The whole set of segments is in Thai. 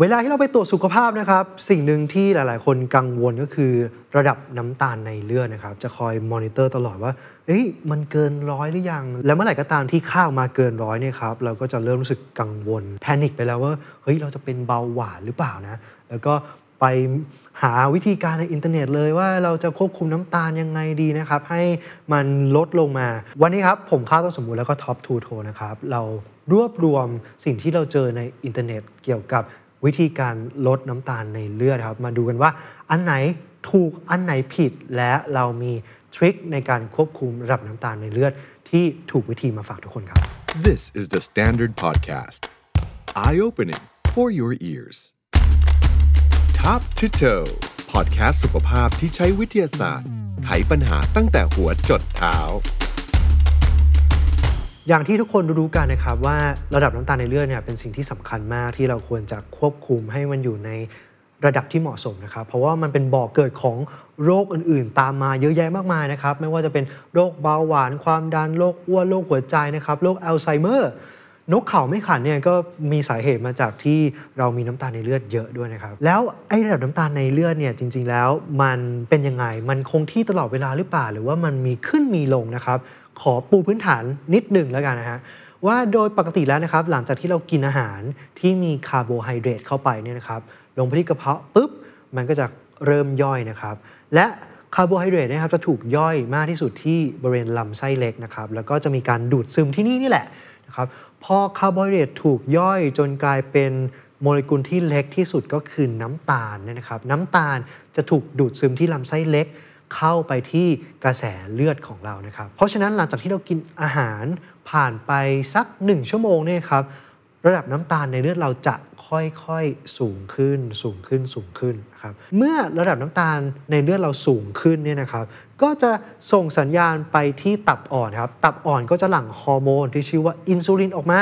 เวลาที่เราไปตรวจสุขภาพนะครับ สิ่งหนึ่งที่หลาย ๆ คนกังวลก็คือระดับน้ำตาลในเลือดนะครับ จะคอยมอนิเตอร์ตลอดว่าเฮ้ยมันเกินร้อยหรือยัง แล้วเมื่อไหร่ก็ตามที่ค่ามันเกินร้อยเนี่ยครับเราก็จะเริ่มรู้สึกกังวล panic ไปแล้วว่าเฮ้ยเราจะเป็นเบาหวานหรือเปล่านะ แล้วก็ไปหาวิธีการในอินเทอร์เน็ตเลยว่าเราจะควบคุมน้ำตาลยังไงดีนะครับ ให้มันลดลงมา วันนี้ครับผมข้าวต้นสมบูรณ์แล้วก็ Top to Toe นะครับ เรารวบรวมสิ่งที่เราเจอในอินเทอร์เน็ตเกี่ยวกับ วิธีการลดน้ำตาลในเลือดครับ มาดูกันว่าอันไหนถูกอันไหนผิดและเรามีทริคในการควบคุมระดับน้ำตาลในเลือดที่ถูกวิธีมาฝากทุกคนครับ This is the Standard Podcast. Eye opening for your ears. Top to toe podcast สุขภาพที่ใช้วิทยาศาสตร์ ไขปัญหาตั้งแต่หัวจดเท้า อย่างที่ทุกคนรู้กันนะครับว่าระดับน้ำตาลในเลือดเนี่ยเป็นสิ่งที่สำคัญมากที่เราควรจะควบคุมให้มันอยู่ในระดับที่เหมาะสมนะครับ เพราะว่ามันเป็นบ่อกเกิดของโรคอื่นๆ ตามมาเยอะแยะมากมายนะครับ ไม่ว่าจะเป็นโรคเบาหวาน ความดัน โรคอ้วน โรคหัวใจนะครับ โรคอัลไซเมอร์ นกเขาไม่ขันเนี่ยก็มีสาเหตุมาจากที่เรามีน้ำตาลในเลือดเยอะด้วยนะครับ แล้วไอ้ระดับน้ำตาลในเลือดเนี่ยจริง ๆ แล้วมันเป็นยังไง มันคงที่ตลอดเวลาหรือเปล่า หรือว่ามันมีขึ้นมีลงนะครับ ขอปูพื้นฐานนิดหนึ่งแล้วกันนะฮะว่าโดยปกติแล้วนะครับหลังจากที่เรากินอาหารที่มีคาร์โบไฮเดรตเข้าไปเนี่ยนะครับลงไปที่กระเพาะปุ๊บมันก็จะเริ่มย่อยนะครับ และคาร์โบไฮเดรตนะครับจะถูกย่อยมากที่สุดที่บริเวณลำไส้เล็กนะครับ แล้วก็จะมีการดูดซึมที่นี่นี่แหละนะครับพอคาร์โบไฮเดรตถูกย่อยจนกลายเป็นโมเลกุลที่เล็กที่สุดก็คือน้ำตาลเนี่ยนะครับ น้ำตาลจะถูกดูดซึมที่ลำไส้เล็ก เข้าไปที่กระแสเลือดของเรานะครับ เพราะฉะนั้นหลังจากที่เรากินอาหารผ่านไปสัก 1 ชั่วโมงเนี่ยครับระดับน้ำตาลในเลือดเราจะค่อยๆสูงขึ้นสูงขึ้นสูงขึ้นครับเมื่อระดับน้ำตาลในเลือดเราสูงขึ้นเนี่ยนะครับ ก็จะส่งสัญญาณไปที่ตับอ่อนครับตับอ่อนก็จะหลั่งฮอร์โมนที่ชื่อว่าอินซูลินออกมา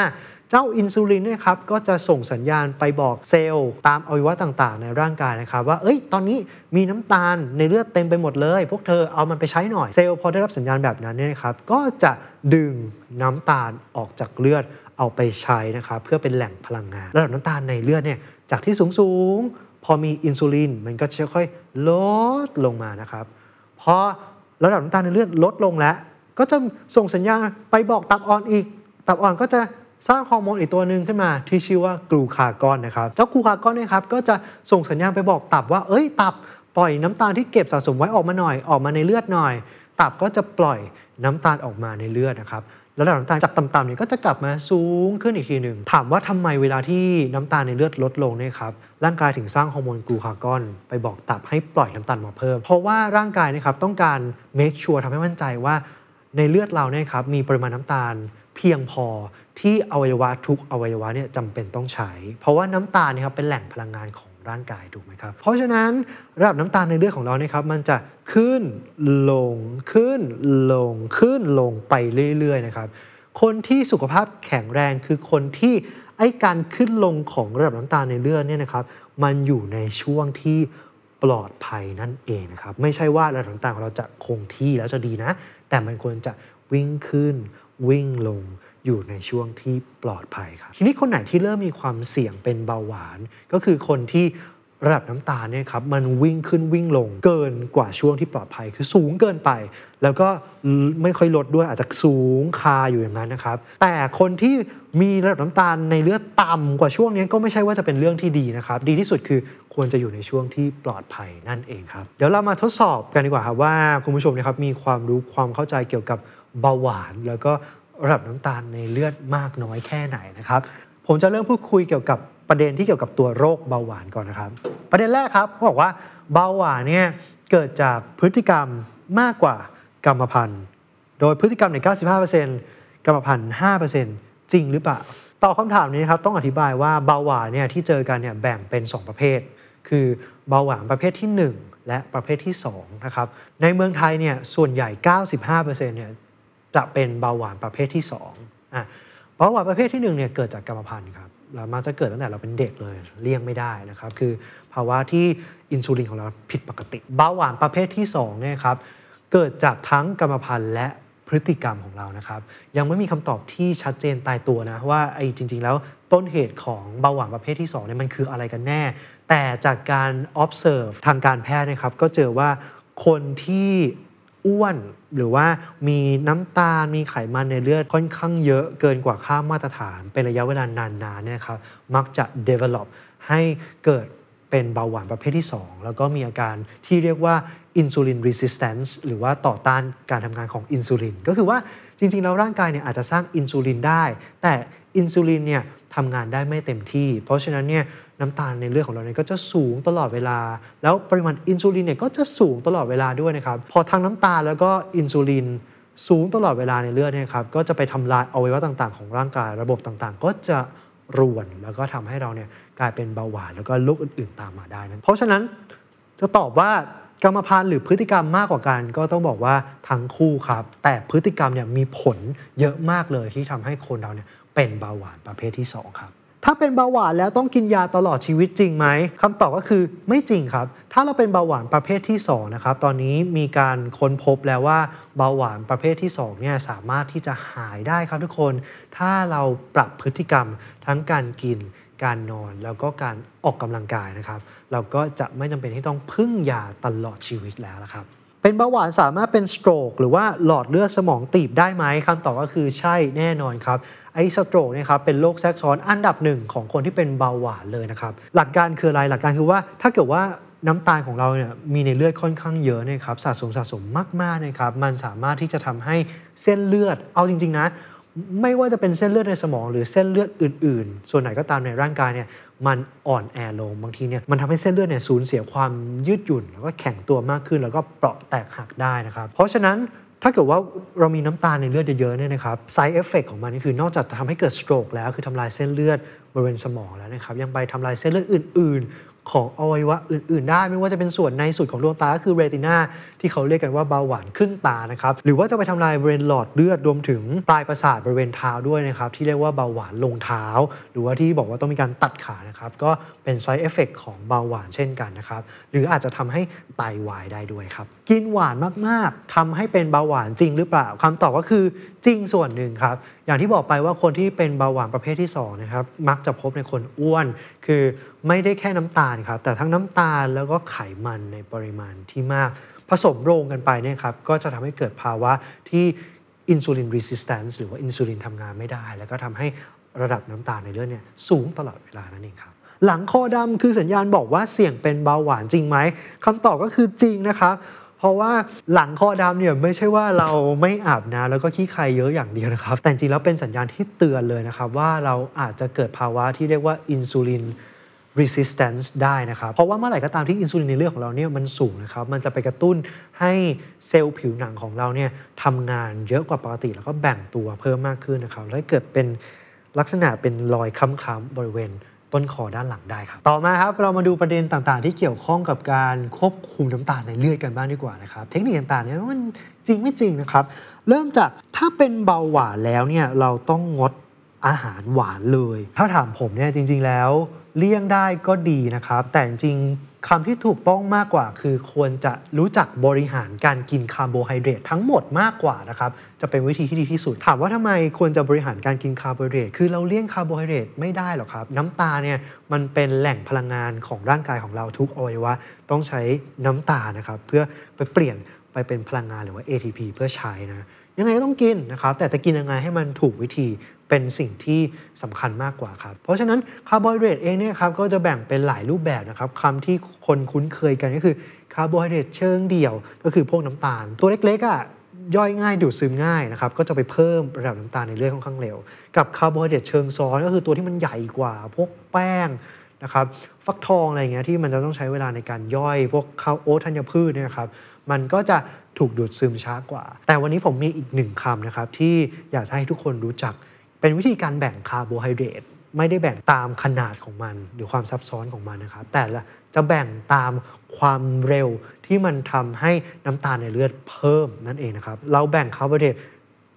เจ้าอินซูลินเนี่ยครับก็จะส่งสัญญาณไปบอกเซลล์ตามอวัยวะต่างๆ ในร่างกายนะครับว่าเอ้ยตอนนี้มีน้ำตาลในเลือดเต็มไปหมดเลย พวกเธอเอามันไปใช้หน่อยเซลล์พอได้รับสัญญาณแบบนั้นเนี่ยครับก็จะดึงน้ำตาลออกจากเลือดเอาไปใช้นะครับเพื่อเป็นแหล่งพลังงานระดับน้ำตาลในเลือดเนี่ยจากที่สูงสูงๆพอมีอินซูลินมันก็จะค่อยลดลงมานะครับพอระดับน้ำตาลในเลือดลดลงแล้ว ก็จะส่งสัญญาณไปบอกตับอ่อนอีก ตับอ่อนก็จะ สร้างฮอร์โมนอีกตัวหนึ่งขึ้นมาที่ชื่อว่ากลูคากอนนะครับเจ้ากลูคากอนเนี่ยครับก็จะส่งสัญญาณไปบอกตับว่า เอ้ยตับปล่อยน้ำตาลที่เก็บสะสมไว้ออกมาหน่อยออกมาในเลือดหน่อย ตับก็จะปล่อยน้ำตาลออกมาในเลือดนะครับแล้วระดับน้ำตาลจากต่ำๆเนี่ยก็จะกลับมาสูงขึ้นอีกทีหนึ่งถามว่าทำไมเวลาที่น้ำตาลในเลือดลดลงเนี่ยครับร่างกายถึงสร้างฮอร์โมนกลูคากอน ไปบอกตับให้ปล่อยน้ำตาลมาเพิ่ม เพราะว่าร่างกายนะครับต้องการ make sure ทำให้มั่นใจว่าในเลือดเราเนี่ยครับมีปริมาณน้ำตาล เพียงพอที่อวัยวะทุกอวัยวะเนี่ยจำเป็นต้องใช้ เพราะว่าน้ำตาลเนี่ยครับเป็นแหล่งพลังงานของร่างกายถูกไหมครับ เพราะฉะนั้นระดับน้ำตาลในเลือดของเราเนี่ยครับมันจะขึ้นลงขึ้นลงขึ้นลงไปเรื่อยๆนะครับคนที่สุขภาพแข็งแรงคือคนที่ไอ้การขึ้นลงของระดับน้ำตาลในเลือดเนี่ยนะครับ มันอยู่ในช่วงที่ปลอดภัยนั่นเองนะครับ ไม่ใช่ว่าระดับน้ำตาลของเราจะคงที่แล้วจะดีนะ แต่มันควรจะวิ่งขึ้น วิ่งลงอยู่ในช่วงที่ปลอดภัยครับทีนี้คนไหนที่เริ่มมีความเสี่ยงเป็นเบาหวาน ก็คือคนที่ระดับน้ำตาลเนี่ยครับมันวิ่งขึ้นวิ่งลงเกินกว่าช่วงที่ปลอดภัยคือสูงเกินไป แล้วก็ไม่ค่อยลดด้วยอาจจะสูงคาอยู่อย่างนั้นนะครับ แต่คนที่มีระดับน้ำตาลในเลือดต่ำกว่าช่วงนี้ก็ไม่ใช่ว่าจะเป็นเรื่องที่ดีนะครับ ดีที่สุดคือควรจะอยู่ในช่วงที่ปลอดภัยนั่นเองครับ เดี๋ยวเรามาทดสอบกันดีกว่าครับว่าคุณผู้ชมนะครับมีความรู้ความเข้าใจเกี่ยวกับ เบาหวาน แล้วก็ระดับน้ำตาลในเลือดมากน้อยแค่ไหนนะครับ ผมจะเริ่มพูดคุยเกี่ยวกับประเด็นที่เกี่ยวกับตัวโรคเบาหวานก่อนนะครับ ประเด็นแรกครับเขาบอกว่าเบาหวานเนี่ยเกิดจากพฤติกรรมมากกว่ากรรมพันธุ์ โดยพฤติกรรมใน 95%กรรมพันธุ์ 5%จริงหรือเปล่าต่อบคำถามนี้ครับต้องอธิบายว่าเบาหวานเนี่ยที่เจอกันเนี่ยแบ่งเป็น 2 ประเภท คือเบาหวานประเภทที่ 1 และประเภทที่2นะครับในเมืองไทยเนี่ยส่วนใหญ่ 95%เนี่ย จะเป็นเบาหวานประเภทที่2อะเบาหวานประเภทที่1เนี่ยเกิดจากกรรมพันธุ์ครับเรามักจะเกิดตั้งแต่เราเป็นเด็กเลยเลี่ยงไม่ได้นะครับ คือภาวะที่อินซูลินของเราผิดปกติ เบาหวานประเภทที่2เนี่ยครับเกิดจากทั้งกรรมพันธุ์และพฤติกรรมของเรานะครับ ยังไม่มีคำตอบที่ชัดเจนตายตัวนะว่าไอ้จริง ๆ แล้วต้นเหตุของเบาหวานประเภทที่2เนี่ยมันคืออะไรกันแน่ แต่จากการ observe ทางการแพทย์นะครับก็เจอว่าคนที่ อ้วน หรือว่ามีน้ำตาลมีไขมันในเลือดค่อนข้างเยอะเกินกว่าค่ามาตรฐาน เป็นระยะเวลานานๆเนี่ยครับมักจะ develop ให้เกิดเป็นเบาหวานประเภทที่ 2 แล้วก็มีอาการที่เรียกว่า insulin resistance หรือว่าต่อต้านการทำงานของอินซูลินก็คือว่าจริงๆแล้วร่างกายเนี่ยอาจจะสร้างอินซูลินได้ แต่อินซูลินเนี่ยทำงานได้ไม่เต็มที่ เพราะฉะนั้นเนี่ย น้ำตาลในเลือดของเราเนี่ยก็จะสูงตลอดเวลา แล้วปริมาณอินซูลินเนี่ยก็จะสูงตลอดเวลาด้วยนะครับพอทั้งน้ำตาลแล้วก็อินซูลินสูงตลอดเวลาในเลือดเนี่ยครับก็จะไปทำลายอวัยวะต่างๆ ของร่างกาย ระบบต่างๆ ก็จะรวนแล้วก็ทำให้เราเนี่ยกลายเป็นเบาหวานแล้วก็โรคอื่นๆตามมาได้นะเพราะฉะนั้นจะตอบว่ากรรมพันธุ์หรือพฤติกรรมมากกว่ากัน ก็ต้องบอกว่าทั้งคู่ครับ แต่พฤติกรรมเนี่ยมีผลเยอะมากเลยที่ทำให้คนเราเนี่ยเป็นเบาหวานประเภทที่ 2 ครับ ถ้าเป็นเบาหวานแล้วต้องกินยาตลอดชีวิตจริงไหมคำตอบก็คือไม่จริงครับ ถ้าเราเป็นเบาหวานประเภทที่2นะครับตอนนี้มีการค้นพบแล้วว่าเบาหวานประเภทที่2เนี่ยสามารถที่จะหายได้ครับทุกคน ถ้าเราปรับพฤติกรรมทั้งการกินการนอนแล้วก็การออกกำลังกายนะครับ เราก็จะไม่จำเป็นที่ต้องพึ่งยาตลอดชีวิตแล้วละครับ เป็นเบาหวานสามารถเป็นสโตรกหรือว่าหลอดเลือดสมองตีบได้ไหมคำตอบก็คือใช่แน่นอนครับ ไอ้สโตรกเนี่ยครับเป็นโรคแทรกซ้อนอันดับหนึ่งของคนที่เป็นเบาหวานเลยนะครับหลักการคืออะไรหลักการคือว่าถ้าเกิดว่าน้ำตาลของเราเนี่ยมีในเลือดค่อนข้างเยอะเนะครับสะสมสะสมมากๆนะครับมันสามารถที่จะทำให้เส้นเลือด เอาจริง ๆ นะ ไม่ว่าจะเป็นเส้นเลือดในสมอง หรือเส้นเลือดอื่น ๆ ส่วนไหนก็ตามในร่างกายเนี่ยมันอ่อนแอลงบางทีเนี่ยมันทำให้เส้นเลือดเนี่ยสูญเสียความยืดหยุ่น แล้วก็แข็งตัวมากขึ้นแล้วก็เปราะแตกหักได้นะครับ เพราะฉะนั้น ถ้าเกิดว่าเรามีน้ำตาลในเลือดเยอะๆเนี่ยนะครับ side effect ของมันนี่คือนอกจากจะทำให้เกิด stroke แล้วคือทำลายเส้นเลือดบริเวณสมองแล้วนะครับยังไปทำลายเส้นเลือดอื่น ๆ ของอวัยวะอื่น ๆ ได้ ไม่ว่าจะเป็นส่วนในสุดของดวงตาก็คือเรตินาที่เขาเรียกกันว่าเบาหวานครึ่งตานะครับหรือว่าจะไปทำลายบริเวณหลอดเลือดรวมถึงปลายประสาทบริเวณเท้าด้วยนะครับที่เรียกว่าเบาหวานลงเท้า หรือว่าที่บอกว่าต้องมีการตัดขานะครับก็ เป็น side effect ของเบาหวานเช่นกันนะครับ หรืออาจจะทำให้ไตวายได้ด้วยครับ กินหวานมากๆทำให้เป็นเบาหวานจริงหรือเปล่าคำตอบก็คือจริงส่วนหนึ่งครับ อย่างที่บอกไปว่าคนที่เป็นเบาหวานประเภทที่2นะครับมักจะพบในคนอ้วน คือไม่ได้แค่น้ำตาลครับ แต่ทั้งน้ำตาลแล้วก็ไขมันในปริมาณที่มากผสมโรงกันไปเนี่ยครับก็จะทำให้เกิดภาวะที่ insulin resistance หรือว่าอินซูลินทำงานไม่ได้ แล้วก็ทำให้ระดับน้ำตาลในเลือดเนี่ยสูงตลอดเวลานั่นเองครับ หลังคอดำคือสัญญาณบอกว่าเสี่ยงเป็นเบาหวานจริงไหมคำตอบก็คือจริงนะครับเพราะว่าหลังคอดำเนี่ยไม่ใช่ว่าเราไม่อาบน้ำแล้วก็ขี้ไคลเยอะอย่างเดียวนะครับ แต่จริงแล้วเป็นสัญญาณที่เตือนเลยนะครับ ว่าเราอาจจะเกิดภาวะที่เรียกว่าอินซูลิน resistance ได้นะครับ เพราะว่าเมื่อไหร่ก็ตามที่อินซูลินในเลือดของเราเนี่ยมันสูงนะครับ มันจะไปกระตุ้นให้เซลล์ผิวหนังของเราเนี่ยทำงานเยอะกว่าปกติ แล้วก็แบ่งตัวเพิ่มมากขึ้นนะครับ แล้วเกิดเป็นลักษณะเป็นรอยค้ำๆบริเวณ ต้นคอด้านหลังได้ครับ ต่อมาครับเรามาดูประเด็นต่างๆ ที่เกี่ยวข้องกับการควบคุมน้ำตาลในเลือดกันบ้างดีกว่านะครับ เทคนิคต่างๆเนี่ยมันจริงไม่จริงนะครับ เริ่มจากถ้าเป็นเบาหวานแล้วเนี่ยเราต้องงดอาหารหวานเลย ถ้าถามผมเนี่ยจริง ๆแล้ว เลี่ยงได้ก็ดีนะครับ แต่จริง คำที่ถูกต้องมากกว่า คือควรจะรู้จักบริหารการกินคาร์โบไฮเดรตทั้งหมดมากกว่านะครับจะเป็นวิธีที่ดีที่สุด ถามว่าทำไมควรจะบริหารการกินคาร์โบไฮเดรตคือเราเลี่ยงคาร์โบไฮเดรตไม่ได้หรอกครับ น้ำตาลเนี่ยมันเป็นแหล่งพลังงานของร่างกายของเราทุกอวัยวะต้องใช้น้ำตาลนะครับเพื่อไปเปลี่ยนไปเป็นพลังงานหรือว่า ATP เพื่อใช้นะยังไงก็ต้องกินนะครับแต่จะกินยังไงให้มันถูกวิธี เป็นสิ่งที่สำคัญมากกว่าครับ เพราะฉะนั้นคาร์โบไฮเดรตเองเนี่ยครับก็จะแบ่งเป็นหลายรูปแบบนะครับคำที่คนคุ้นเคยกันก็คือคาร์โบไฮเดรตเชิงเดี่ยว ก็คือพวกน้ำตาล ตัวเล็กๆอะย่อยง่ายดูดซึมง่ายนะครับก็จะไปเพิ่มระดับน้ำตาลในเลือดค่อนข้างเร็ว กับคาร์โบไฮเดรตเชิงซ้อนก็คือตัวที่มันใหญ่กว่า พวกแป้งนะครับฟักทองอะไรเงี้ยที่มันจะต้องใช้เวลาในการย่อยพวกข้าวโอ๊ตธัญพืชเนี่ยครับมันก็จะถูกดูดซึมช้ากว่า แต่วันนี้ผมมีอีกหนึ่งคำนะครับที่อยากให้ทุกคนรู้จัก เป็นวิธีการแบ่งคาร์โบไฮเดรตไม่ได้แบ่งตามขนาดของมัน หรือความซับซ้อนของมันนะครับ แต่เราจะแบ่งตามความเร็วที่มันทำให้น้ำตาลในเลือดเพิ่มนั่นเองนะครับ เราแบ่งคาร์โบไฮเดรต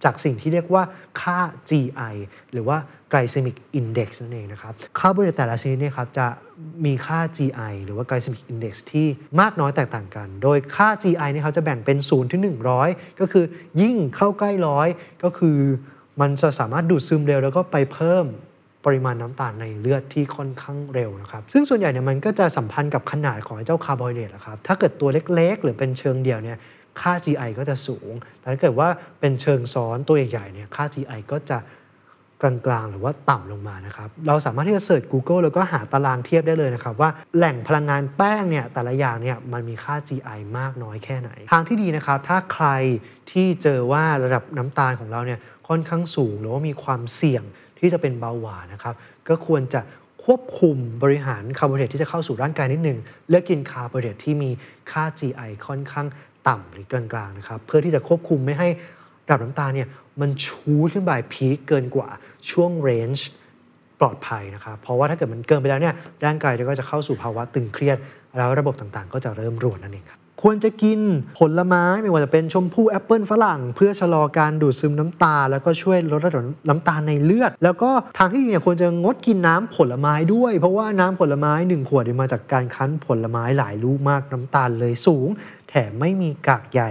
จากสิ่งที่เรียกว่าค่า GI หรือว่า glycemic index นั่นเองนะครับคาร์โบไฮเดรตแต่ละชนิดเนี่ยครับจะมีค่า GI หรือว่า glycemic index ที่มากน้อยแตกต่างกัน โดยค่า GI เนี่ยเขาจะแบ่งเป็น0ถึง100 ก็คือยิ่งเข้าใกล้ร้อยก็คือ มันจะสามารถดูดซึมเร็วแล้วก็ไปเพิ่มปริมาณน้ำตาลในเลือดที่ค่อนข้างเร็วนะครับ ซึ่งส่วนใหญ่เนี่ยมันก็จะสัมพันธ์กับขนาดของเจ้าคาร์โบไฮเดรตนะครับ ถ้าเกิดตัวเล็กๆ หรือเป็นเชิงเดียวเนี่ย ค่า GI ก็จะสูง แต่ถ้าเกิดว่าเป็นเชิงซ้อนตัวใหญ่ๆ เนี่ย ค่า GI ก็จะกลางๆ หรือว่าต่ำลงมานะครับ เราสามารถที่จะเสิร์ช Google แล้วก็หาตารางเทียบได้เลยนะครับ ว่าแหล่งพลังงานแป้งเนี่ยแต่ละอย่างเนี่ยมันมีค่า GI มากน้อยแค่ไหน ทางที่ดีนะครับ ถ้าใครที่เจอว่าระดับน้ำตาลของเราเนี่ย ค่อนข้างสูง หรือว่ามีความเสี่ยงที่จะเป็นเบาหวานนะครับ ก็ควรจะควบคุมบริหารคาร์โบไฮเดรตที่จะเข้าสู่ร่างกายนิดนึงเลือกกินคาร์โบไฮเดรตที่มีค่า GI ค่อนข้างต่ำหรือกลางๆนะครับเพื่อที่จะควบคุมไม่ให้ระดับน้ำตาลเนี่ยมันชูขึ้นไปพีคเกินกว่าช่วงเรนจ์ปลอดภัยนะครับ เพราะว่าถ้าเกิดมันเกินไปแล้วเนี่ยร่างกายก็จะเข้าสู่ภาวะตึงเครียด แล้วระบบต่างๆ ก็จะเริ่มรวนนั่นเองครับ ควรจะกินผลไม้ไม่ว่าจะเป็นชมพู่แอปเปิลฝรั่ง เพื่อชะลอการดูดซึมน้ำตา แล้วก็ช่วยลดระดับน้ำตาลในเลือด แล้วก็ทางที่ดีเนี่ยควรจะงดกินน้ำผลไม้ด้วย เพราะว่าน้ำผลไม้หนึ่งขวดเนี่ยมาจากการคั้นผลไม้หลายลูกมากน้ำตาลเลยสูง แถมไม่มีกากใย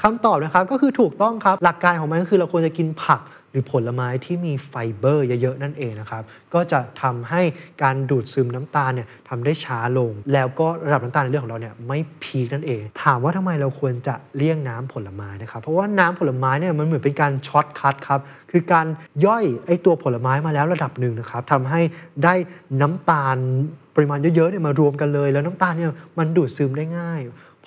คำตอบนะครับก็คือถูกต้องครับหลักการของมันก็คือเราควรจะกินผัก หรือผลไม้ที่มีไฟเบอร์เยอะๆ นั่นเองนะครับ ก็จะทำให้การดูดซึมน้ำตาลเนี่ยทำได้ช้าลง แล้วก็ระดับน้ำตาลในเลือดของเราเนี่ยไม่ peak นั่นเอง ถามว่าทำไมเราควรจะเลี่ยงน้ำผลไม้นะครับ เพราะว่าน้ำผลไม้เนี่ยมันเหมือนเป็นการ shortcut ครับ คือการย่อยไอตัวผลไม้มาแล้วระดับหนึ่งนะครับทำให้ได้น้ำตาลปริมาณเยอะๆเนี่ยมารวมกันเลย แล้วน้ำตาลเนี่ยมันดูดซึมได้ง่าย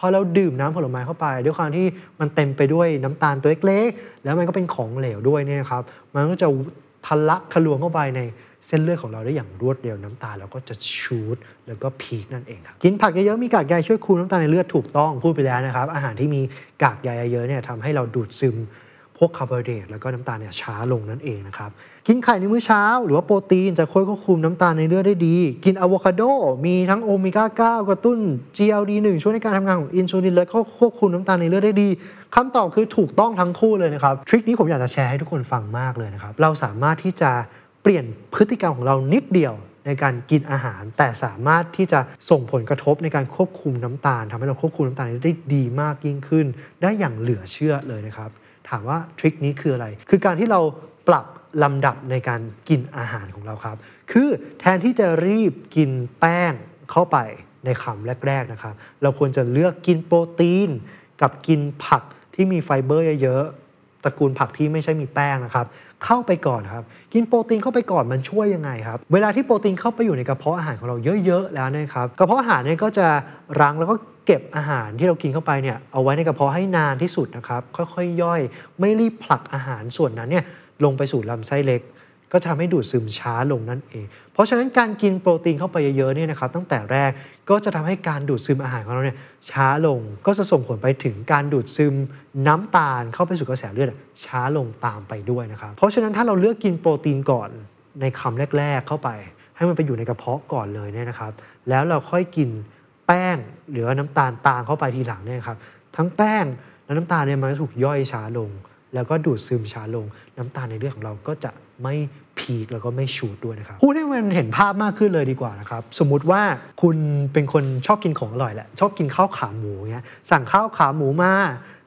อเราดื่มน้ำผลไม้เข้าไป ด้วยความที่มันเต็มไปด้วยน้ำตาลตัวเล็กๆ แล้วมันก็เป็นของเหลวด้วยเนี่ยครับ มันก็จะทะลักทะลวงเข้าไปในเส้นเลือดของเราได้อย่างรวดเร็วน้ำตาลเราก็จะชูดแล้วก็พีคนั่นเองครับกินผักเยอะๆมีกากใยช่วยคูณน้ำตาลในเลือดถูกต้องพูดไปแล้วนะครับ อาหารที่มีกากใยเยอะๆเนี่ยทำให้เราดูดซึม วกคาร์โบไฮเดรตแล้วก็น้ำตาลเนี่ยช้าลงนั่นเองนะครับ กินไข่ในมื้อเช้า หรือว่าโปรตีนจะช่วยควบคุมน้ำตาลในเลือดได้ดี กินอะโวคาโด มีทั้งโอเมก้า 9 กระตุ้น GLD1 ช่วยในการทำงานของอินซูลินและก็ควบคุมน้ำตาลในเลือดได้ดีคำตอบคือถูกต้องทั้งคู่เลยนะครับ ทริคนี้ผมอยากจะแชร์ให้ทุกคนฟังมากเลยนะครับ เราสามารถที่จะเปลี่ยนพฤติกรรมของเรานิดเดียวในการกินอาหารแต่สามารถที่จะส่งผลกระทบในการควบคุมน้ำตาลทำให้เราควบคุมน้ำตาลได้ดีมากยิ่งขึ้น ได้อย่างเหลือเชื่อเลยนะครับามว่าทริคนี้คืออะไร คือการที่เราปรับลำดับในการกินอาหารของเราครับ คือแทนที่จะรีบกินแป้งเข้าไปในคำแรก ๆนะครับ เราควรจะเลือกกินโปรตีน กับกินผักที่มีไฟเบอร์เยอะๆตระกูลผักที่ไม่ใช่มีแป้งนะครับ เข้าไปก่อนครับ กินโปรตีนเข้าไปก่อนมันช่วยยังไงครับ เวลาที่โปรตีนเข้าไปอยู่ในกระเพาะอาหารของเราเยอะ ๆ แล้วนะครับ กระเพาะอาหารเนี่ยก็จะรั้งแล้วก็ เก็บอาหารที่เรากินเข้าไปเนี่ยเอาไว้ในกระเพาะให้นานที่สุดนะครับ ค่อยๆย่อย ไม่รีบผลักอาหารส่วนนั้นเนี่ยลงไปสู่ลำไส้เล็ก ก็จะทำให้ดูดซึมช้าลงนั่นเอง เพราะฉะนั้นการกินโปรตีนเข้าไปเยอะๆเนี่ยนะครับตั้งแต่แรกก็จะทำให้การดูดซึมอาหารของเราเนี่ยช้าลง ก็จะส่งผลไปถึงการดูดซึมน้ำตาลเข้าไปสู่กระแสเลือดช้าลงตามไปด้วยนะครับ เพราะฉะนั้นถ้าเราเลือกกินโปรตีนก่อนในคำแรก ๆ เข้าไป ให้มันไปอยู่ในกระเพาะก่อนเลยเนี่ยนะครับ แล้วเราค่อยกิน แป้งหรือว่าน้ำตาลตามเข้าไปทีหลังเนี่ยครับทั้งแป้งและน้ำตาลเนี่ยมันจะถูกย่อยช้าลง แล้วก็ดูดซึมช้าลง น้ำตาลในเลือดของเราก็จะไม่พีคแล้วก็ไม่ชูดด้วยนะครับพูดให้มันเห็นภาพมากขึ้นเลยดีกว่านะครับ สมมุติว่าคุณเป็นคนชอบกินของอร่อยแหละ ชอบกินข้าวขาหมูเงี้ยสั่งข้าวขาหมูมา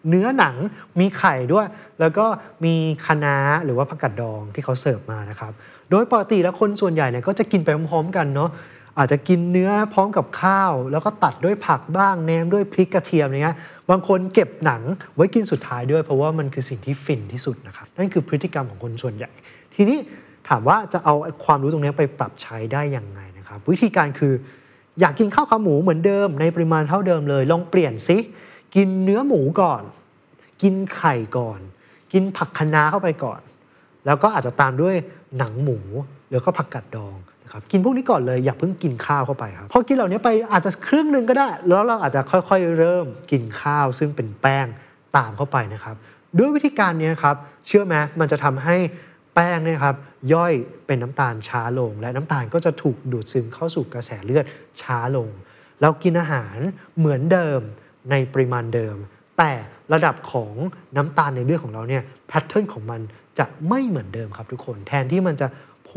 เนื้อหนังมีไข่ด้วย แล้วก็มีคะน้าหรือว่าผักกาดดองที่เขาเสิร์ฟมานะครับ โดยปกติแล้วคนส่วนใหญ่เนี่ยก็จะกินไปพร้อมๆกันเนาะ อาจจะกินเนื้อพร้อมกับข้าว แล้วก็ตัดด้วยผักบ้างแนมด้วยพริกกระเทียมอย่างเงี้ยบางคนเก็บหนังไว้กินสุดท้ายด้วย เพราะว่ามันคือสิ่งที่ฟินที่สุดนะครับนั่นคือพฤติกรรมของคนส่วนใหญ่ ทีนี้ถามว่าจะเอาความรู้ตรงนี้ไปปรับใช้ได้ยังไงนะครับ วิธีการคืออยากกินข้าวขาหมูเหมือนเดิม ในปริมาณเท่าเดิมเลย ลองเปลี่ยนซิกินเนื้อหมูก่อน กินไข่ก่อน กินผักคะน้าเข้าไปก่อน แล้วก็อาจจะตามด้วยหนังหมู แล้วก็ผักกาดดอง ครับกินพวกนี้ก่อนเลยอย่าเพิ่งกินข้าวเข้าไปครับพอกินเหล่านี้ไปอาจจะครึ่งหนึ่งก็ได้ แล้วเราอาจจะค่อยๆ เริ่มกินข้าว ซึ่งเป็นแป้งตามเข้าไปนะครับด้วยวิธีการนี้ครับเชื่อไหมมันจะทำให้แป้งเนี่ยครับย่อยเป็นน้ำตาลช้าลง และน้ำตาลก็จะถูกดูดซึมเข้าสู่กระแสเลือดช้าลง เรากินอาหารเหมือนเดิมในปริมาณเดิม แต่ระดับของน้ำตาลในเลือดของเราเนี่ยแพทเทิร์นของมันจะไม่เหมือนเดิมครับทุกคน แทนที่มันจะ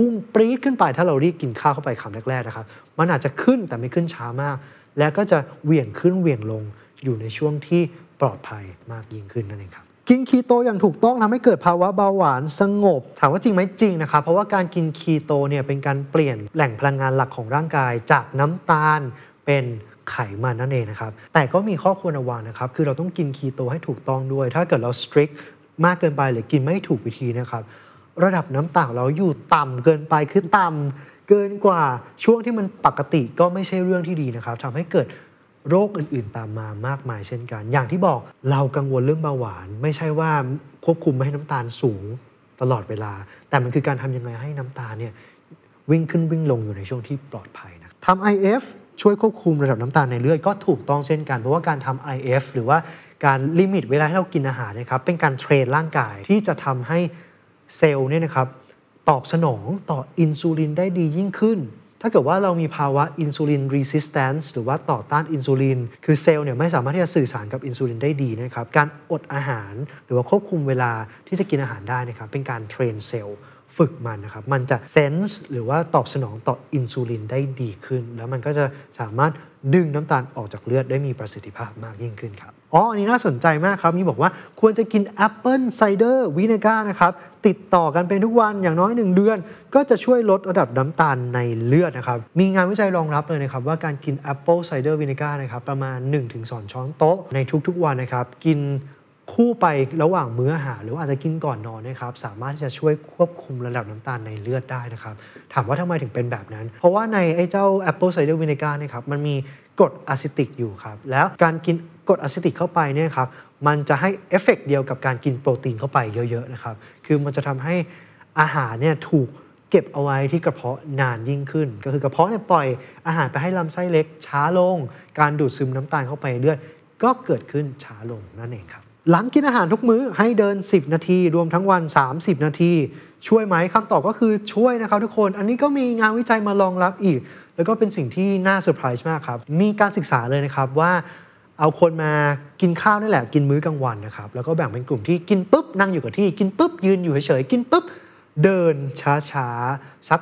พุ่งปรี๊ดขึ้นไปถ้าเรารีบกินข้าวเข้าไปคำแรกๆนะครับ มันอาจจะขึ้นแต่ไม่ขึ้นช้ามาก และก็จะเหวี่ยงขึ้นเหวี่ยงลงอยู่ในช่วงที่ปลอดภัยมากยิ่งขึ้นนั่นเองครับกินคีโตอย่างถูกต้องทำให้เกิดภาวะเบาหวานสงบ ถามว่าจริงไหมจริงนะครับ เพราะว่าการกินคีโตเนี่ยเป็นการเปลี่ยนแหล่งพลังงานหลักของร่างกาย จากน้ำตาลเป็นไขมันนั่นเองนะครับ แต่ก็มีข้อควรระวังนะครับ คือเราต้องกินคีโตให้ถูกต้องด้วย ถ้าเกิดเรา strict มากเกินไปหรือกินไม่ถูกวิธีนะครับ ระดับน้ำตาลเราอยู่ต่ำเกินไปคือต่ำเกินกว่าช่วงที่มันปกติก็ไม่ใช่เรื่องที่ดีนะครับทำให้เกิดโรคอื่นๆตามมามากมายเช่นกัน อย่างที่บอกเรากังวลเรื่องเบาหวาน ไม่ใช่ว่าควบคุมไม่ให้น้ำตาลสูงตลอดเวลา แต่มันคือการทำยังไงให้น้ำตาลเนี่ยวิ่งขึ้นวิ่งลงอยู่ในช่วงที่ปลอดภัยนะทำ IF ช่วยควบคุมระดับน้ำตาลในเลือดก็ถูกต้องเช่นกัน เพราะว่าการทำ IF หรือว่าการ limit เวลาให้เรากินอาหารนะครับเป็นการ train ร่างกายที่จะทำให้ เซลล์เนี่ยนะครับตอบสนองต่ออินซูลินได้ดียิ่งขึ้น ถ้าเกิดว่าเรามีภาวะอินซูลิน resistance หรือว่าต่อต้านอินซูลิน คือเซลล์เนี่ยไม่สามารถที่จะสื่อสารกับอินซูลินได้ดีนะครับ การอดอาหารหรือว่าควบคุมเวลาที่จะกินอาหารได้นะครับ เป็นการ train เซลล์ฝึกมันนะครับ มันจะ sense หรือว่าตอบสนองต่ออินซูลินได้ดีขึ้น แล้วมันก็จะสามารถดึงน้ำตาลออกจากเลือดได้มีประสิทธิภาพมากยิ่งขึ้นครับ อ๋ออันนี้น่าสนใจมากครับ มีบอกว่าควรจะกิน apple cider vinegar นะครับ ติดต่อกันเป็นทุกวันอย่างน้อย 1 เดือน ก็จะช่วยลดระดับน้ำตาลในเลือดนะครับ มีงานวิจัยรองรับเลยนะครับ ว่าการกิน apple cider vinegar นะครับ ประมาณ 1-2 ช้อนโต๊ะในทุกๆวันนะครับ กิน คู่ไประหว่างมื้ออาหารหรืออาจจะกินก่อนนอนนะครับ สามารถที่จะช่วยควบคุมระดับน้ำตาลในเลือดได้นะครับ ถามว่าทำไมถึงเป็นแบบนั้น เพราะว่าในไอ้เจ้า Apple Cider Vinegar เนี่ยครับมันมีกรดอะซิติกอยู่ครับ แล้วการกินกรดอะซิติกเข้าไปเนี่ยครับมันจะให้เอฟเฟกต์เดียวกับการกินโปรตีนเข้าไปเยอะๆนะครับ คือมันจะทำให้อาหารเนี่ยถูกเก็บเอาไว้ที่กระเพาะนานยิ่งขึ้น ก็คือกระเพาะเนี่ยปล่อยอาหารไปให้ลำไส้เล็กช้าลง การดูดซึมน้ำตาลเข้าไปเลือดก็เกิดขึ้นช้าลงนั่นเองครับ หลังกินอาหารทุกมื้อให้เดิน 10 นาที รวมทั้งวัน 30 นาที ช่วยไหมคำตอบก็คือช่วยนะครับทุกคน อันนี้ก็มีงานวิจัยมารองรับอีก แล้วก็เป็นสิ่งที่น่าเซอร์ไพรส์มากครับ มีการศึกษาเลยนะครับว่าเอาคนมากินข้าวนี่แหละ กินมื้อกลางวันนะครับ แล้วก็แบ่งเป็นกลุ่มที่กินปุ๊บนั่งอยู่กับที่ กินปุ๊บยืนอยู่เฉยๆกินปุ๊บเดินช้าๆ สัก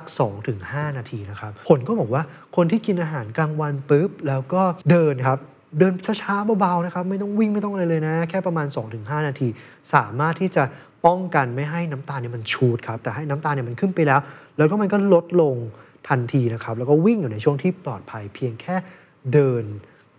2-5 นาทีนะครับ ผลก็บอกว่าคนที่กินอาหารกลางวันปุ๊บแล้วก็เดินครับ เดินช้าๆเบาๆนะครับไม่ต้องวิ่งไม่ต้องอะไรเลยนะ แค่ประมาณ 2-5 นาที สามารถที่จะป้องกันไม่ให้น้ำตาลเนี่ยมัน shoot ครับแต่ให้น้ำตาลเนี่ยมันขึ้นไปแล้ว แล้วก็มันก็ลดลงทันทีนะครับแล้วก็วิ่งอยู่ในช่วงที่ปลอดภัยเพียงแค่เดิน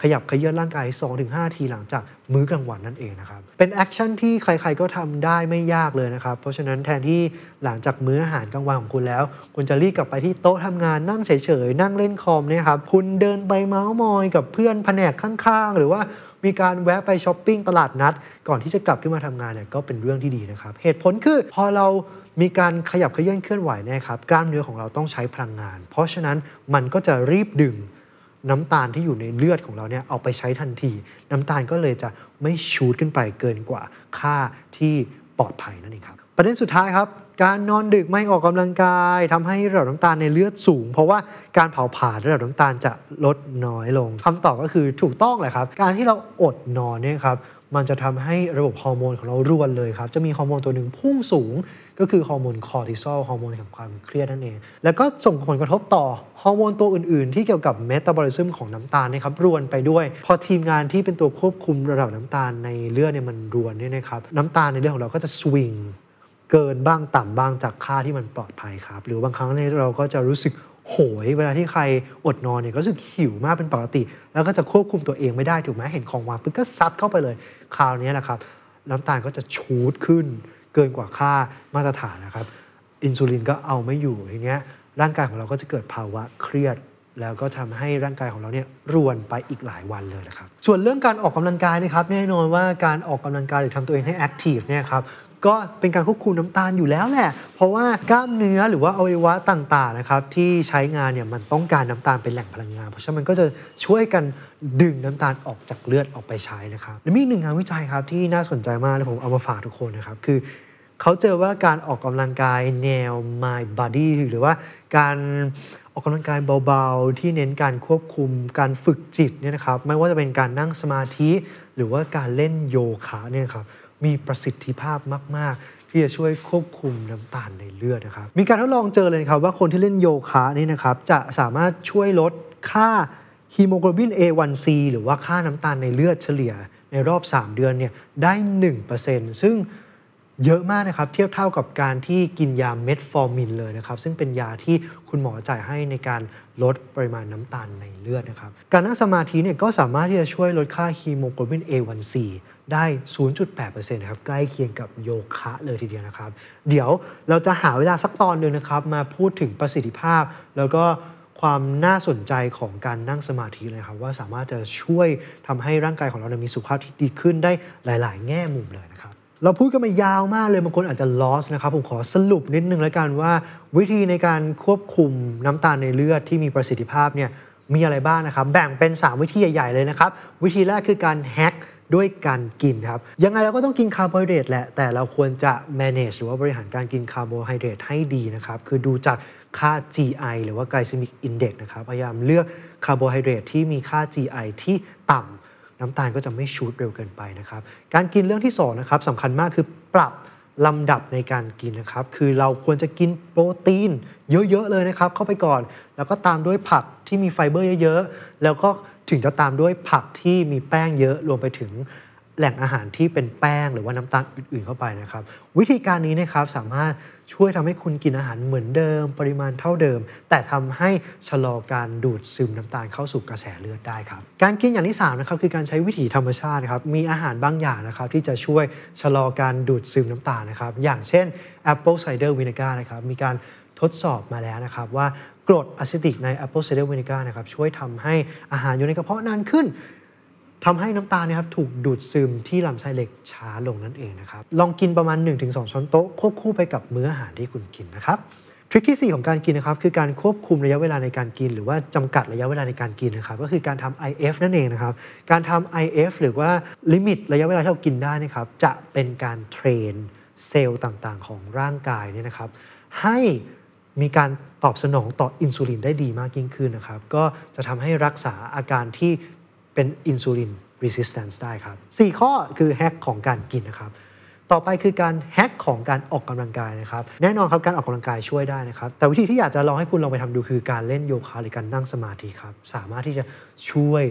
ขยับเขยื้อนร่างกาย 2-5 นาทีหลังจากมื้อกลางวันนั่นเองนะครับ เป็น action ที่ใครๆก็ทำได้ไม่ยากเลยนะครับ เพราะฉะนั้นแทนที่หลังจากมื้ออาหารกลางวันของคุณแล้ว คุณจะรีบกลับไปที่โต๊ะทำงานนั่งเฉยๆ นั่งเล่นคอมเนี่ยครับ คุณเดินไปเมาส์มอยกับเพื่อนแผนกข้างๆ หรือว่ามีการแวะไปช้อปปิ้งตลาดนัด ก่อนที่จะกลับขึ้นมาทำงานเนี่ยก็เป็นเรื่องที่ดีนะครับ เหตุผลคือพอเรามีการขยับเขยื้อนเคลื่อนไหวนะครับกล้ามเนื้อของเราต้องใช้พลังงาน เพราะฉะนั้นมันก็จะรีบดึง น้ำตาลที่อยู่ในเลือดของเราเนี่ยเอาไปใช้ทันที น้ำตาลก็เลยจะไม่ชูดขึ้นไปเกินกว่าค่าที่ปลอดภัยนั่นเองครับ ประเด็นสุดท้ายครับการนอนดึกไม่ออกกำลังกายทำให้ระดับน้ำตาลในเลือดสูง เพราะว่าการเผาผลาญระดับน้ำตาลจะลดน้อยลงคำตอบก็คือถูกต้องแหละครับ การที่เราอดนอนเนี่ยครับมันจะทำให้ระบบฮอร์โมนของเรารวนเลยครับ จะมีฮอร์โมนตัวหนึ่งพุ่งสูง ก็คือฮอร์โมนคอร์ติซอลฮอร์โมนแห่งความเครียดนั่นเอง แล้วก็ส่งผลกระทบต่อ ฮอร์โมนตัวอื่น ๆ ที่เกี่ยวกับเมตาบอลิซึมของน้ำตาลนะครับรวนไปด้วย พอทีมงานที่เป็นตัวควบคุมระดับน้ำตาลในเลือดเนี่ยมันรวนเนี่ยนะครับน้ำตาลในเลือดของเราก็จะสวิงเกินบ้างต่ำบ้างจากค่าที่มันปลอดภัยครับ หรือบางครั้งเนี่ยเราก็จะรู้สึกโหย เวลาที่ใครอดนอนเนี่ยก็รู้สึกหิวมากเป็นปกติ แล้วก็จะควบคุมตัวเองไม่ได้ถูกไหมเห็นของวางปุ๊บก็ซัดเข้าไปเลย คราวนี้แหละครับ น้ำตาลก็จะชูดขึ้น เกินกว่าค่ามาตรฐานนะครับ อินซูลินก็เอาไม่อยู่ทีเนี้ย ร่างกายของเราก็จะเกิดภาวะเครียด แล้วก็ทำให้ร่างกายของเราเนี่ยรวนไปอีกหลายวันเลยนะครับ ส่วนเรื่องการออกกำลังกายนะครับแน่นอนว่าการออกกำลังกายหรือทำตัวเองให้แอคทีฟเนี่ยครับก็เป็นการควบคุมน้ำตาลอยู่แล้วแหละ เพราะว่ากล้ามเนื้อหรือว่าอวัยวะต่างๆนะครับที่ใช้งานเนี่ยมันต้องการน้ำตาลเป็นแหล่งพลังงาน เพราะฉะนั้นมันก็จะช่วยกันดึงน้ำตาลออกจากเลือดออกไปใช้นะครับ และมีหนึ่งงานวิจัยครับที่น่าสนใจมากและผมเอามาฝากทุกคนนะครับคือ เขาเจอว่าการออกกำลังกายแนว my body หรือว่าการออกกำลังกายเบาๆ ที่เน้นการควบคุมการฝึกจิตเนี่ยนะครับไม่ว่าจะเป็นการนั่งสมาธิหรือว่าการเล่นโยคะเนี่ยครับมีประสิทธิภาพมาก ๆ ที่จะช่วยควบคุมน้ำตาลในเลือดนะครับมีการทดลองเจอเลยครับว่าคนที่เล่นโยคะนี่นะครับจะสามารถช่วยลดค่าฮีโมโกลบิน A1C หรือว่าค่าน้ำตาลในเลือดเฉลี่ยในรอบ 3 เดือนเนี่ยได้ 1%ซึ่ง เยอะมากนะครับเทียบเท่ากับการที่กินยาเมทฟอร์มินเลยนะครับซึ่งเป็นยาที่คุณหมอจ่ายให้ในการลดปริมาณน้ำตาลในเลือดนะครับการนั่งสมาธิเนี่ยก็สามารถที่จะช่วยลดค่าฮีโมโกลบิน A1C ได้ 0.8%นะครับใกล้เคียงกับโยคะเลยทีเดียวนะครับ เดี๋ยวเราจะหาเวลาสักตอนหนึ่งนะครับ มาพูดถึงประสิทธิภาพ แล้วก็ความน่าสนใจของการนั่งสมาธิเลยครับ ว่าสามารถจะช่วยทำให้ร่างกายของเรามีสุขภาพที่ดีขึ้นได้หลาย ๆ แง่มุมเลยนะครับ เราพูดกันมายาวมากเลยบางคนอาจจะ lost นะครับ ผมขอสรุปนิดนึงแล้วกันว่า วิธีในการควบคุมน้ำตาลในเลือดที่มีประสิทธิภาพเนี่ยมีอะไรบ้างนะครับ แบ่งเป็น 3 วิธีใหญ่ๆเลยนะครับ วิธีแรกคือการ hack ด้วยการกินครับ ยังไงเราก็ต้องกินคาร์โบไฮเดรตแหละ แต่เราควรจะ manage หรือว่าบริหารการกินคาร์โบไฮเดรตให้ดีนะครับ คือดูจากค่า GI หรือว่า glycemic index นะครับ พยายามเลือกคาร์โบไฮเดรตที่มีค่า GI ที่ต่ำ น้ำตาลก็จะไม่ shoot เร็วเกินไปนะครับ การกินเรื่องที่2นะครับสำคัญมากคือปรับลำดับในการกินนะครับ คือเราควรจะกินโปรตีนเยอะ ๆ เลยนะครับ เข้าไปก่อน แล้วก็ตามด้วยผักที่มีไฟเบอร์เยอะ ๆ แล้วก็ถึงจะตามด้วยผักที่มีแป้งเยอะ รวมไปถึง แหล่งอาหารที่เป็นแป้งหรือว่าน้ำตาลอื่นๆเข้าไปนะครับ วิธีการนี้นะครับสามารถช่วยทำให้คุณกินอาหารเหมือนเดิม ปริมาณเท่าเดิม แต่ทำให้ชะลอการดูดซึมน้ำตาลเข้าสู่กระแสเลือดได้ครับ การกินอย่างที่3นะครับคือการใช้วิถีธรรมชาติครับมีอาหารบางอย่างนะครับที่จะช่วยชะลอการดูดซึมน้ำตาลนะครับ อย่างเช่น Apple Cider Vinegar นะครับมีการทดสอบมาแล้วนะครับว่ากรดอะซิติกใน Apple Cider Vinegar นะครับช่วยทำให้อาหารอยู่ในกระเพาะนานขึ้น ทำให้น้ำตาลเนะครับถูกดูดซึมที่ลำไส้เล็กช้าลงนั่นเองนะครับ ลองกินประมาณ 1-2 ช้อนโต๊ะควบคู่ไปกับมื้ออาหารที่คุณกินนะครับทริคที่ 4 ของการกินนะครับคือการควบคุมระยะเวลาในการกิน หรือว่าจำกัดระยะเวลาในการกินนะครับก็คือการทำ IF นั่นเองนะครับการทำ IF หรือว่าlimit ระยะเวลาที่เรากินได้นะครับจะเป็นการ train เซลล์ต่างๆ ของร่างกายเนี่ยนะครับให้มีการตอบสนองต่ออินซูลินได้ดีมากยิ่งขึ้นนะครับก็จะทำให้รักษาอาการที่ เป็น insulin resistance ได้ครับ 4 ข้อคือ hack ของการกินนะครับ ต่อไปคือการ hack ของการออกกำลังกายนะครับ แน่นอนครับการออกกำลังกายช่วยได้นะครับ แต่วิธีที่อยากจะลองให้คุณลองไปทำดูคือการเล่นโยคะหรือการนั่งสมาธิครับ สามารถที่จะช่วย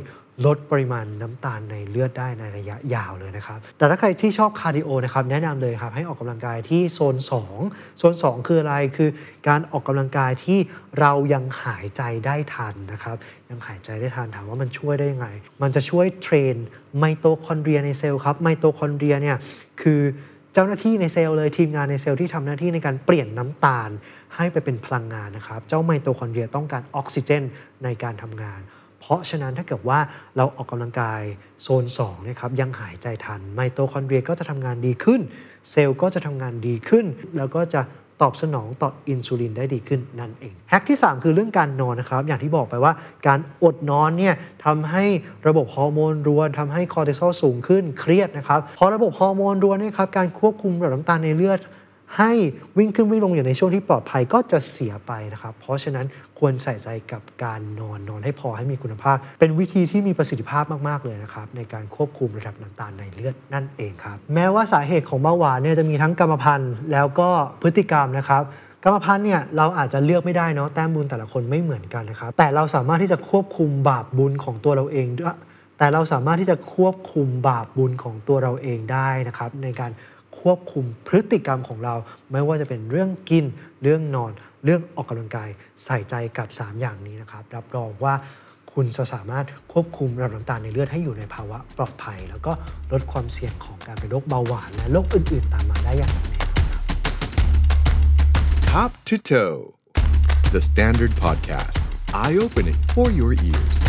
ลดปริมาณน้ำตาลในเลือดได้ในระยะยาวเลยนะครับ แต่ถ้าใครที่ชอบ cardio นะครับแนะนำเลยครับให้ออกกำลังกายที่โซน 2 โซน 2 คืออะไรคือการออกกำลังกายที่เรายังหายใจได้ทันนะครับยังหายใจได้ทันถามว่ามันช่วยได้ยังไง มันจะช่วย train ไมโตคอนเดรียในเซลล์ครับไมโตคอนเดรียเนี่ยคือเจ้าหน้าที่ในเซลล์เลยทีมงานในเซลล์ที่ทำหน้าที่ในการเปลี่ยนน้ำตาลให้ไปเป็นพลังงานนะครับ เจ้าไมโตคอนเดรียต้องการออกซิเจนในการทำงาน เพราะฉะนั้นถ้าเกิดว่าเราออกกำลังกายโซน2นะครับยังหายใจทันไมโตคอนเดรียก็จะทำงานดีขึ้น เซลล์ก็จะทำงานดีขึ้น แล้วก็จะตอบสนองต่ออินซูลินได้ดีขึ้นนั่นเอง hack ที่ 3 คือเรื่องการนอนนะครับ อย่างที่บอกไปว่าการอดนอนเนี่ยทำให้ระบบฮอร์โมนรวนทำให้คอร์ติซอลสูงขึ้นเครียดนะครับพอระบบฮอร์โมนรวนเนี่ยครับการควบคุมระดับน้ำตาลในเลือด ให้วิ่งขึ้นวิ่งลงอยู่ในช่วงที่ปลอดภัยก็จะเสียไปนะครับ เพราะฉะนั้นควรใส่ใจกับการนอนนอนให้พอให้มีคุณภาพ เป็นวิธีที่มีประสิทธิภาพมาก ๆ เลยนะครับ ในการควบคุมระดับน้ำตาลในเลือดนั่นเองครับ แม้ว่าสาเหตุของเบาหวานเนี่ยจะมีทั้งกรรมพันธุ์แล้วก็พฤติกรรมนะครับกรรมพันธุ์เนี่ยเราอาจจะเลือกไม่ได้เนาะแต้มบุญแต่ละคนไม่เหมือนกันนะครับ แต่เราสามารถที่จะควบคุมบาปบุญของตัวเราเองด้วยแต่เราสามารถที่จะควบคุมบาปบุญของตัวเราเองได้นะครับ ในการ ควบคุมพฤติกรรมของเรา ไม่ว่าจะเป็นเรื่องกิน เรื่องนอน เรื่องออกกำลังกาย ใส่ใจกับ 3 อย่างนี้นะครับ รับรองว่าคุณจะสามารถควบคุมระดับน้ำตาลในเลือดให้อยู่ในภาวะปลอดภัย แล้วก็ลดความเสี่ยงของการเป็นโรคเบาหวานและโรคอื่น ๆ ตามมาได้อย่างแน่นอนครับ Top to Toe, the Standard Podcast, eye opening for your ears.